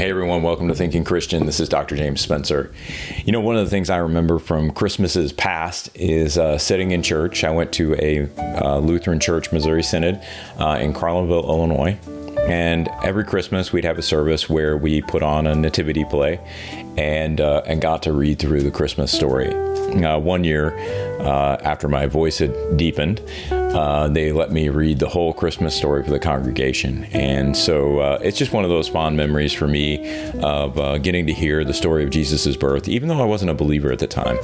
Hey everyone, welcome to Thinking Christian. This is Dr. James Spencer. You know, one of the things I remember from Christmases past is uh, sitting in church. I went to a uh, Lutheran Church Missouri Synod uh, in Carlinville, Illinois. And every Christmas, we'd have a service where we put on a nativity play and, uh, and got to read through the Christmas story. Uh, one year, uh, after my voice had deepened, uh, they let me read the whole Christmas story for the congregation. And so uh, it's just one of those fond memories for me of uh, getting to hear the story of Jesus' birth, even though I wasn't a believer at the time.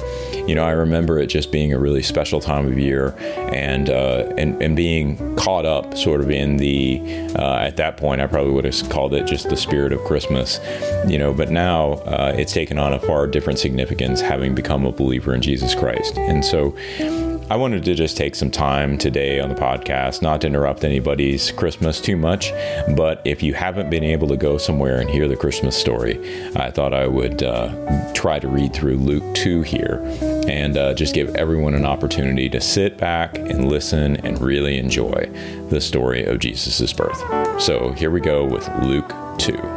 You know, I remember it just being a really special time of year and, uh, and, and being caught up sort of in the, uh, at that point, I probably would have called it just the spirit of Christmas, you know, but now uh, it's taken on a far different significance having become a believer in Jesus Christ. And so, I wanted to just take some time today on the podcast, not to interrupt anybody's Christmas too much, but if you haven't been able to go somewhere and hear the Christmas story, I thought I would uh, try to read through Luke 2 here and uh, just give everyone an opportunity to sit back and listen and really enjoy the story of Jesus' birth. So here we go with Luke 2.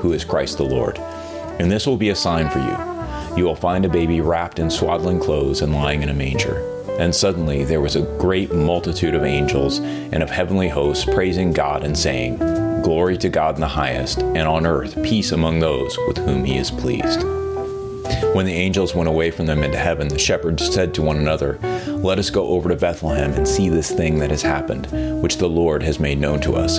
who is Christ the Lord. And this will be a sign for you. You will find a baby wrapped in swaddling clothes and lying in a manger. And suddenly there was a great multitude of angels and of heavenly hosts praising God and saying, Glory to God in the highest, and on earth peace among those with whom he is pleased. When the angels went away from them into heaven, the shepherds said to one another, Let us go over to Bethlehem and see this thing that has happened, which the Lord has made known to us.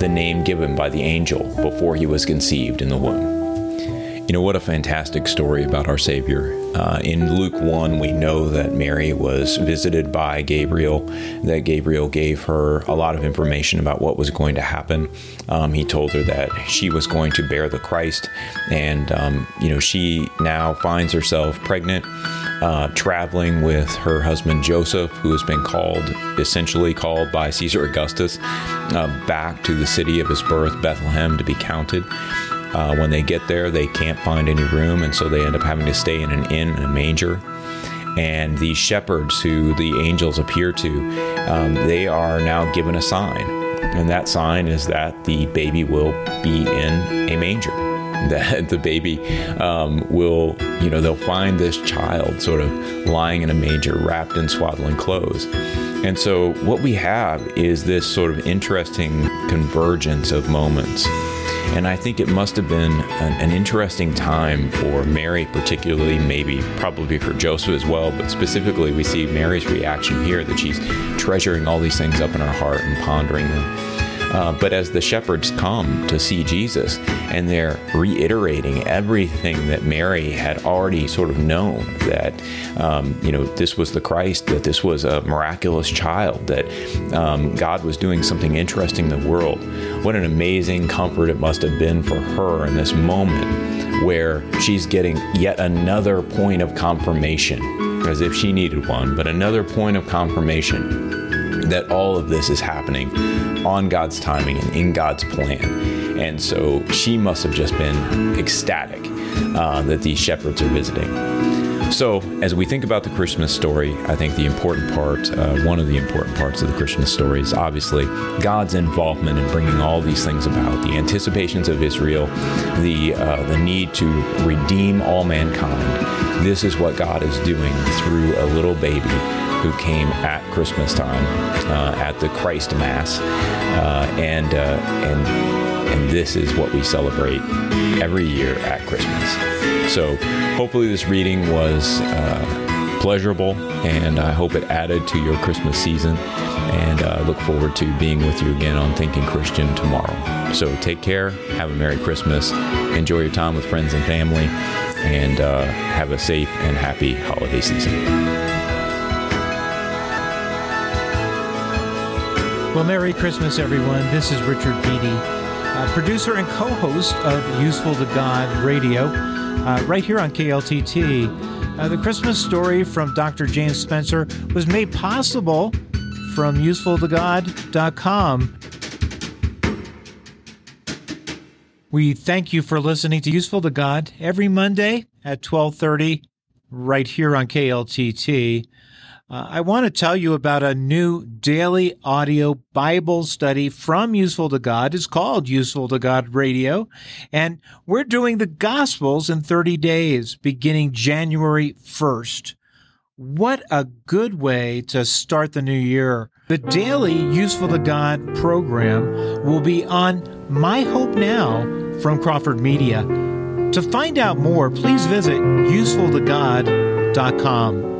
the name given by the angel before he was conceived in the womb. You know, what a fantastic story about our Savior. Uh, in Luke 1, we know that Mary was visited by Gabriel, that Gabriel gave her a lot of information about what was going to happen. Um, he told her that she was going to bear the Christ, and, um, you know, she now finds herself pregnant. Uh, traveling with her husband Joseph, who has been called, essentially called by Caesar Augustus, uh, back to the city of his birth, Bethlehem, to be counted. Uh, when they get there, they can't find any room, and so they end up having to stay in an inn in a manger. And these shepherds, who the angels appear to, um, they are now given a sign. And that sign is that the baby will be in a manger. That the baby um, will, you know, they'll find this child sort of lying in a manger, wrapped in swaddling clothes. And so, what we have is this sort of interesting convergence of moments and I think it must have been an, an, interesting time for Mary, particularly, maybe probably for Joseph as well, but specifically, we see Mary's reaction here that she's treasuring all these things up in her heart and pondering them. Uh, but as the shepherds come to see Jesus and they're reiterating everything that Mary had already sort of known that, um, you know, this was the Christ, that this was a miraculous child, that um, God was doing something interesting in the world. What an amazing comfort it must have been for her in this moment where she's getting yet another point of confirmation, as if she needed one, but another point of confirmation that all of this is happening on God's timing and in God's plan. And so she must have just been ecstatic uh, that these shepherds are visiting. So, as we think about the Christmas story, I think the important part, uh, one of the important parts of the Christmas story, is obviously God's involvement in bringing all these things about the anticipations of Israel, the, uh, the need to redeem all mankind. This is what God is doing through a little baby who came at Christmas time, uh, at the Christ Mass, uh, and uh, and and this is what we celebrate every year at Christmas. So hopefully this reading was uh, pleasurable, and I hope it added to your Christmas season. And I uh, look forward to being with you again on Thinking Christian tomorrow. So take care, have a Merry Christmas, enjoy your time with friends and family, and uh, have a safe and happy holiday season. Well, Merry Christmas, everyone. This is Richard Beattie, uh, producer and co host of Useful to God Radio, uh, right here on KLTT. Uh, the Christmas story from Dr. James Spencer was made possible from usefultogod.com. We thank you for listening to Useful to God every Monday at 1230 right here on KLTT. Uh, I want to tell you about a new daily audio Bible study from Useful to God. It's called Useful to God Radio. And we're doing the Gospels in 30 days, beginning January 1st. What a good way to start the new year. The daily Useful to God program will be on My Hope Now from Crawford Media. To find out more, please visit usefultogod.com.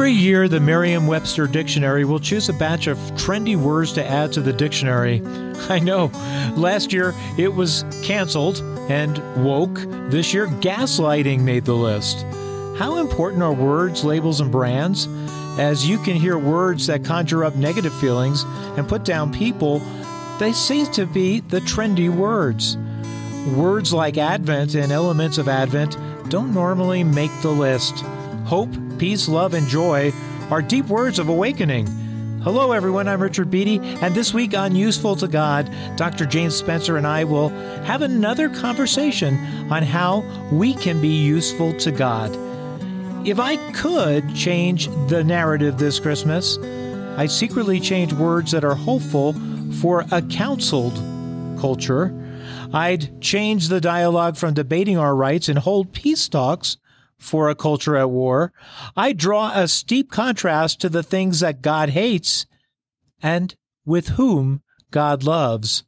Every year, the Merriam Webster Dictionary will choose a batch of trendy words to add to the dictionary. I know, last year it was canceled and woke. This year, gaslighting made the list. How important are words, labels, and brands? As you can hear words that conjure up negative feelings and put down people, they seem to be the trendy words. Words like Advent and elements of Advent don't normally make the list. Hope, peace, love, and joy are deep words of awakening. Hello, everyone. I'm Richard Beattie, and this week on Useful to God, Dr. James Spencer and I will have another conversation on how we can be useful to God. If I could change the narrative this Christmas, I'd secretly change words that are hopeful for a counseled culture. I'd change the dialogue from debating our rights and hold peace talks for a culture at war. I draw a steep contrast to the things that God hates and with whom God loves.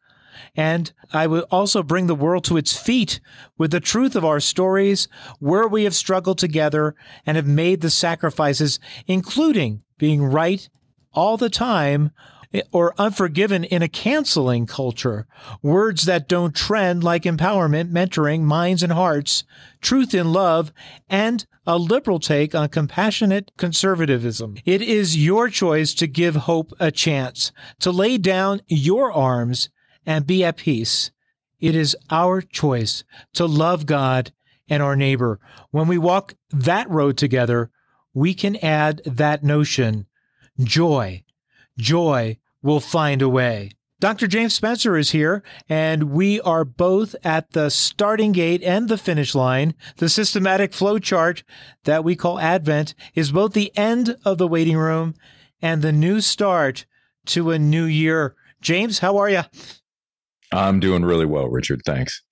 And I will also bring the world to its feet with the truth of our stories, where we have struggled together and have made the sacrifices, including being right all the time or unforgiven in a canceling culture. Words that don't trend like empowerment, mentoring, minds and hearts, truth in love, and a liberal take on compassionate conservatism. It is your choice to give hope a chance, to lay down your arms and be at peace. It is our choice to love God and our neighbor. When we walk that road together, we can add that notion joy. Joy will find a way. Dr. James Spencer is here, and we are both at the starting gate and the finish line. The systematic flow chart that we call Advent is both the end of the waiting room and the new start to a new year. James, how are you? I'm doing really well, Richard. Thanks.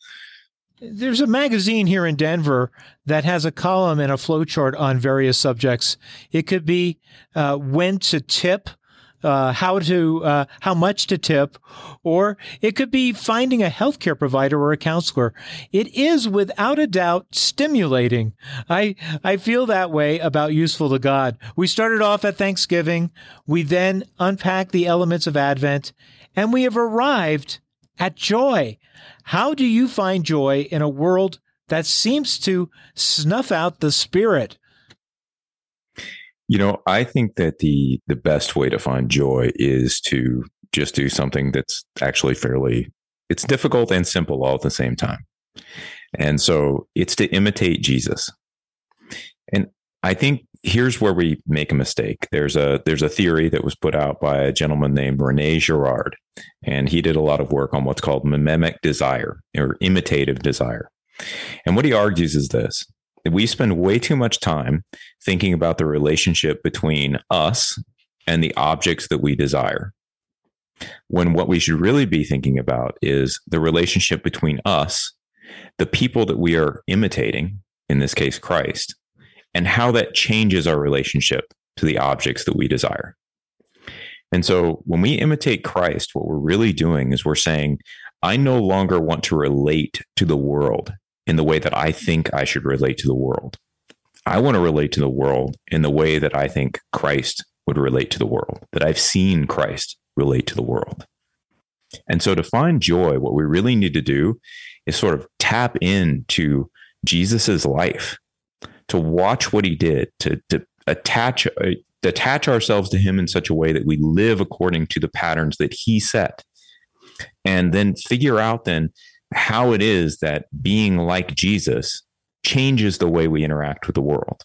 There's a magazine here in Denver that has a column and a flow chart on various subjects. It could be uh, when to tip uh, how to uh, how much to tip, or it could be finding a healthcare provider or a counselor. It is without a doubt stimulating. I I feel that way about useful to God. We started off at Thanksgiving. We then unpacked the elements of Advent, and we have arrived at joy. How do you find joy in a world that seems to snuff out the spirit? You know, I think that the the best way to find joy is to just do something that's actually fairly it's difficult and simple all at the same time. And so it's to imitate Jesus. And I think here's where we make a mistake. There's a there's a theory that was put out by a gentleman named Rene Girard, and he did a lot of work on what's called mimetic desire or imitative desire. And what he argues is this we spend way too much time thinking about the relationship between us and the objects that we desire. When what we should really be thinking about is the relationship between us, the people that we are imitating, in this case, Christ, and how that changes our relationship to the objects that we desire. And so when we imitate Christ, what we're really doing is we're saying, I no longer want to relate to the world in the way that I think I should relate to the world. I want to relate to the world in the way that I think Christ would relate to the world, that I've seen Christ relate to the world. And so to find joy, what we really need to do is sort of tap into Jesus's life, to watch what he did, to, to attach, uh, attach ourselves to him in such a way that we live according to the patterns that he set. And then figure out then how it is that being like Jesus changes the way we interact with the world.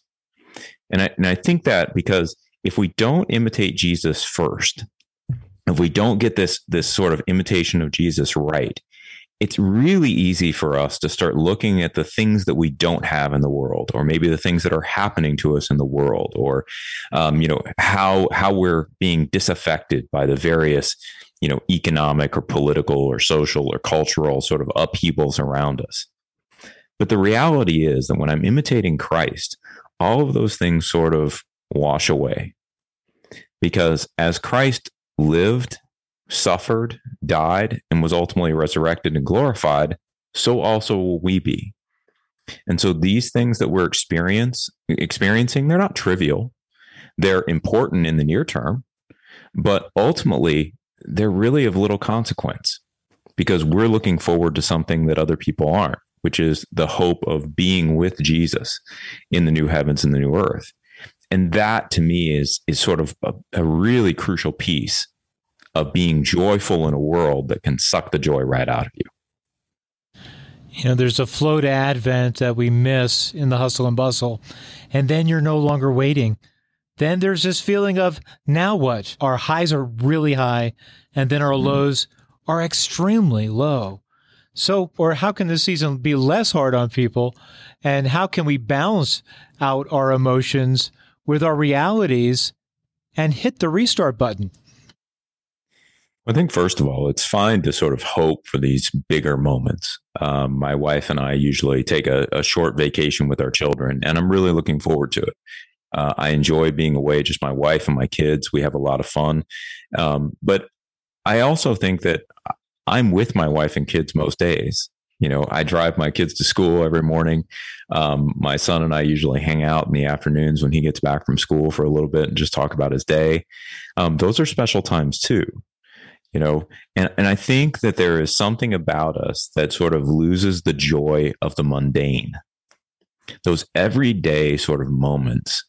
And I, and I think that because if we don't imitate Jesus first, if we don't get this this sort of imitation of Jesus right, it's really easy for us to start looking at the things that we don't have in the world, or maybe the things that are happening to us in the world, or um, you know how how we're being disaffected by the various you know economic or political or social or cultural sort of upheavals around us. But the reality is that when I'm imitating Christ, all of those things sort of wash away. Because as Christ lived, suffered, died, and was ultimately resurrected and glorified, so also will we be. And so these things that we're experience, experiencing, they're not trivial. They're important in the near term, but ultimately they're really of little consequence because we're looking forward to something that other people aren't which is the hope of being with Jesus in the new heavens and the new earth. And that to me is, is sort of a, a really crucial piece of being joyful in a world that can suck the joy right out of you. You know, there's a flow to Advent that we miss in the hustle and bustle, and then you're no longer waiting. Then there's this feeling of now what? Our highs are really high, and then our mm-hmm. lows are extremely low. So, or how can this season be less hard on people? And how can we balance out our emotions with our realities and hit the restart button? I think, first of all, it's fine to sort of hope for these bigger moments. Um, my wife and I usually take a, a, short vacation with our children, and I'm really looking forward to it. Uh, I enjoy being away, just my wife and my kids. We have a lot of fun. Um, but I also think that I'm with my wife and kids most days. You know, I drive my kids to school every morning. Um, my son and I usually hang out in the afternoons when he gets back from school for a little bit and just talk about his day. Um, those are special times too. You know, and, and I think that there is something about us that sort of loses the joy of the mundane. Those everyday sort of moments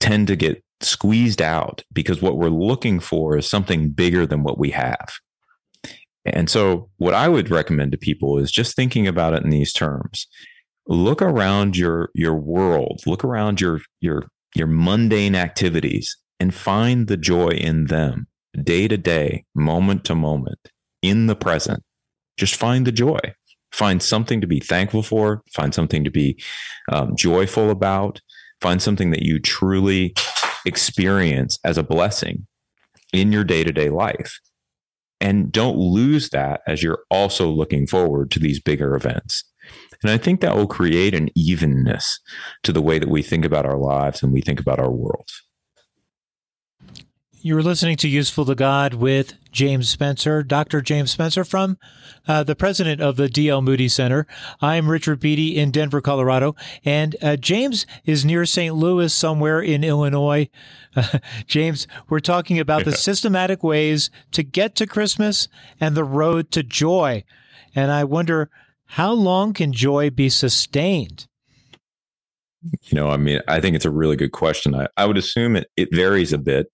tend to get squeezed out because what we're looking for is something bigger than what we have. And so, what I would recommend to people is just thinking about it in these terms. Look around your your world, look around your your your mundane activities and find the joy in them day to day, moment to moment, in the present. Just find the joy. Find something to be thankful for, find something to be um, joyful about, find something that you truly experience as a blessing in your day to day life and don't lose that as you're also looking forward to these bigger events. And I think that will create an evenness to the way that we think about our lives and we think about our world. You're listening to Useful to God with James Spencer, Dr. James Spencer from uh, the president of the D.L. Moody Center. I'm Richard Beattie in Denver, Colorado, and uh, James is near St. Louis, somewhere in Illinois. Uh, James, we're talking about the systematic ways to get to Christmas and the road to joy. And I wonder, how long can joy be sustained? You know, I mean, I think it's a really good question. I, I would assume it, it varies a bit.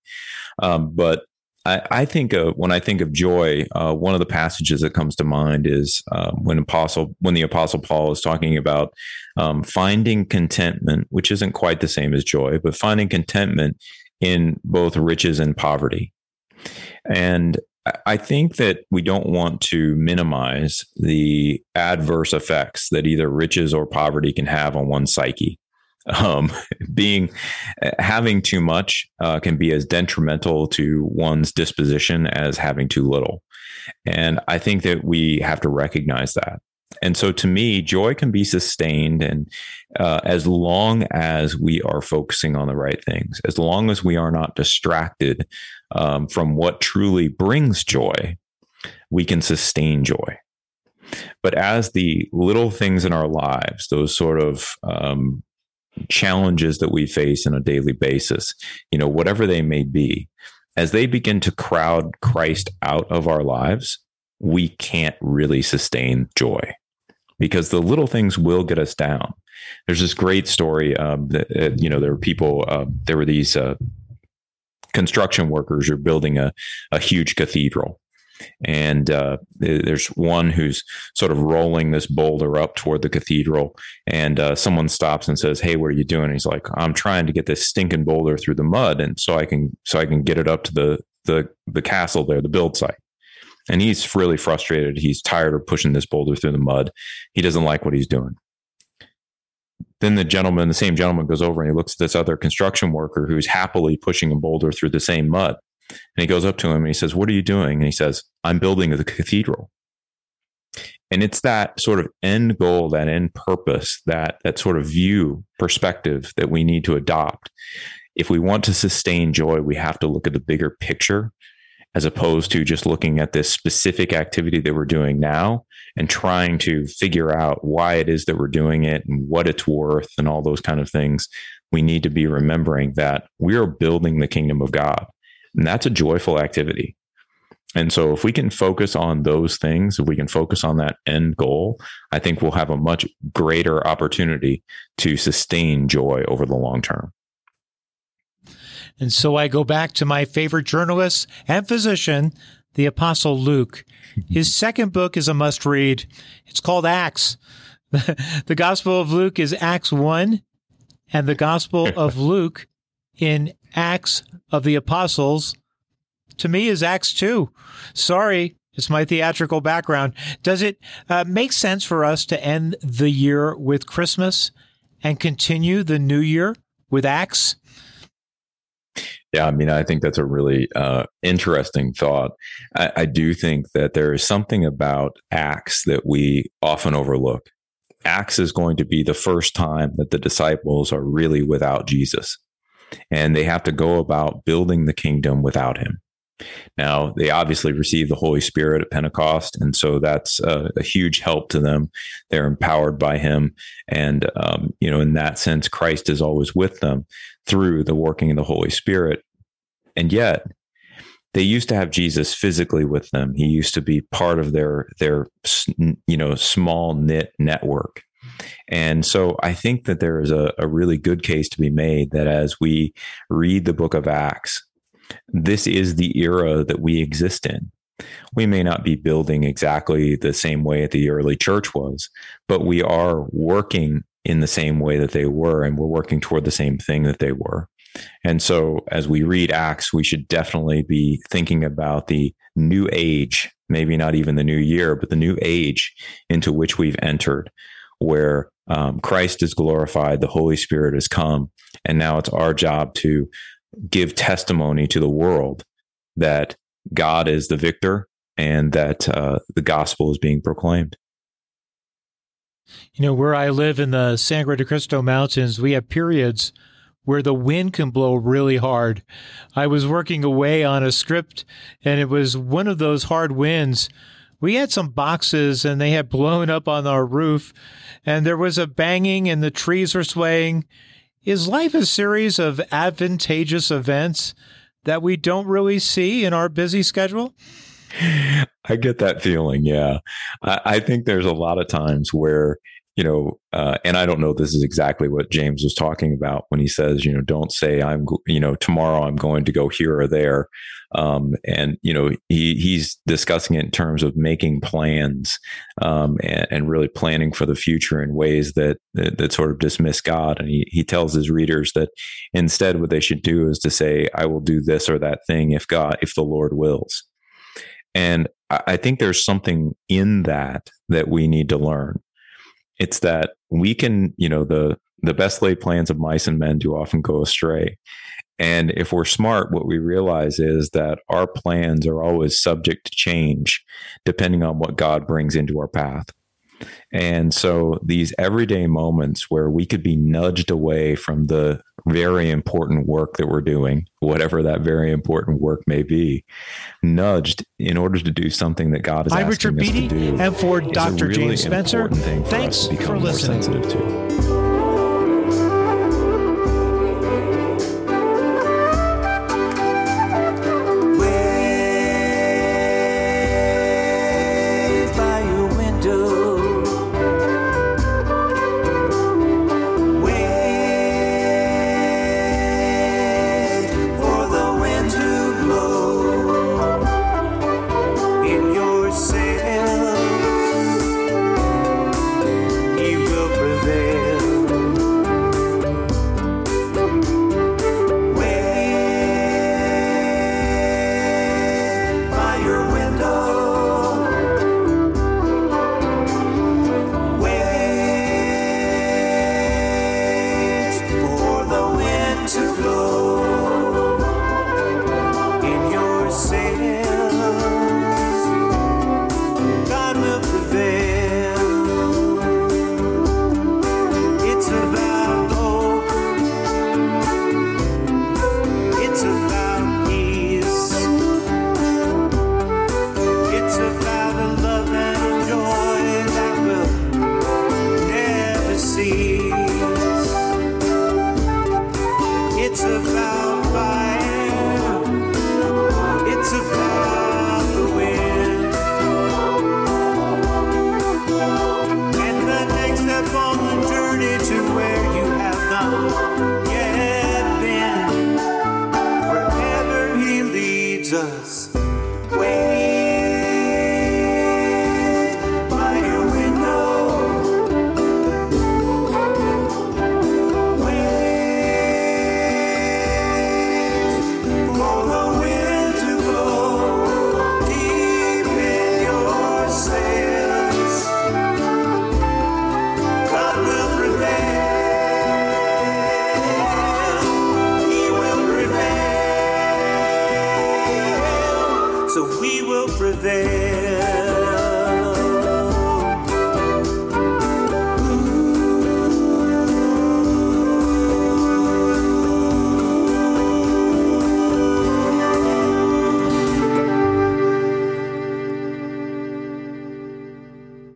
Um, but I, I, think of, when I think of joy, uh, one of the passages that comes to mind is uh, when apostle when the apostle Paul is talking about um, finding contentment, which isn't quite the same as joy, but finding contentment in both riches and poverty. And I think that we don't want to minimize the adverse effects that either riches or poverty can have on one's psyche um, being having too much uh, can be as detrimental to one's disposition as having too little. And i think that we have to recognize that. And so to me joy can be sustained and uh, as long as we are focusing on the right things as long as we are not distracted um, from what truly brings joy we can sustain joy. But as the little things in our lives those sort of um, challenges that we face on a daily basis, you know, whatever they may be, as they begin to crowd Christ out of our lives, we can't really sustain joy because the little things will get us down. There's this great story. Um, that, uh, you know, there were people, uh, there were these uh, construction workers who are building a, a huge cathedral and uh, there's one who's sort of rolling this boulder up toward the cathedral. And uh, someone stops and says hey what are you doing? And he's like i'm trying to get this stinking boulder through the mud and so i can so i can get it up to the the the castle there the build site. And he's really frustrated. He's tired of pushing this boulder through the mud. He doesn't like what he's doing. Then the gentleman the same gentleman goes over and he looks at this other construction worker who's happily pushing a boulder through the same mud and he goes up to him and he says, What are you doing? And he says, I'm building the cathedral. And it's that sort of end goal, that end purpose, that that sort of view perspective that we need to adopt. If we want to sustain joy, we have to look at the bigger picture as opposed to just looking at this specific activity that we're doing now and trying to figure out why it is that we're doing it and what it's worth and all those kind of things. We need to be remembering that we are building the kingdom of God. And that's a joyful activity. And so, if we can focus on those things, if we can focus on that end goal, I think we'll have a much greater opportunity to sustain joy over the long term. And so I go back to my favorite journalist and physician, the Apostle Luke. His second book is a must read. It's called Acts. the Gospel of Luke is Acts 1, and the Gospel of Luke in Acts of the Apostles to me is Acts 2. Sorry, it's my theatrical background. Does it uh, make sense for us to end the year with Christmas and continue the new year with Acts? Yeah, I mean, I think that's a really uh, interesting thought. I, I do think that there is something about Acts that we often overlook. Acts is going to be the first time that the disciples are really without Jesus, and they have to go about building the kingdom without him. Now, they obviously received the Holy Spirit at Pentecost, and so that's a, a huge help to them. They're empowered by Him, and um, you know, in that sense, Christ is always with them through the working of the Holy Spirit. And yet, they used to have Jesus physically with them. He used to be part of their their you know small knit network. And so I think that there is a, a really good case to be made that as we read the book of Acts, this is the era that we exist in. We may not be building exactly the same way that the early church was, but we are working in the same way that they were, and we're working toward the same thing that they were. And so, as we read Acts, we should definitely be thinking about the new age, maybe not even the new year, but the new age into which we've entered, where um, Christ is glorified, the Holy Spirit has come, and now it's our job to give testimony to the world that God is the victor and that uh, the gospel is being proclaimed. You know, where I live in the Sangre de Cristo Mountains, we have periods where the wind can blow really hard. I was working away on a script, and it was one of those hard winds. We had some boxes, and they had blown up on our roof, and there was a banging, and the trees were swaying. Is life a series of advantageous events that we don't really see in our busy schedule? I get that feeling. Yeah. I, I, think there's a lot of times where you know, uh, and I don't know this is exactly what James was talking about when he says, you know, don't say I'm, you know, tomorrow I'm going to go here or there. Um, and you know, he he's discussing it in terms of making plans um, and, and, really planning for the future in ways that, that, that sort of dismiss God. And he he tells his readers that instead, what they should do is to say, "I will do this or that thing if God, if the Lord wills." And I think there's something in that that we need to learn it's that we can, you know, the the best laid plans of mice and men do often go astray. And if we're smart, what we realize is that our plans are always subject to change depending on what God brings into our path. And so these everyday moments where we could be nudged away from the very important work that we're doing, whatever that very important work may be, nudged in order to do something that God is I'm asking Richard us Beattie, to do. And for Dr. Really James Spencer, thanks for listening.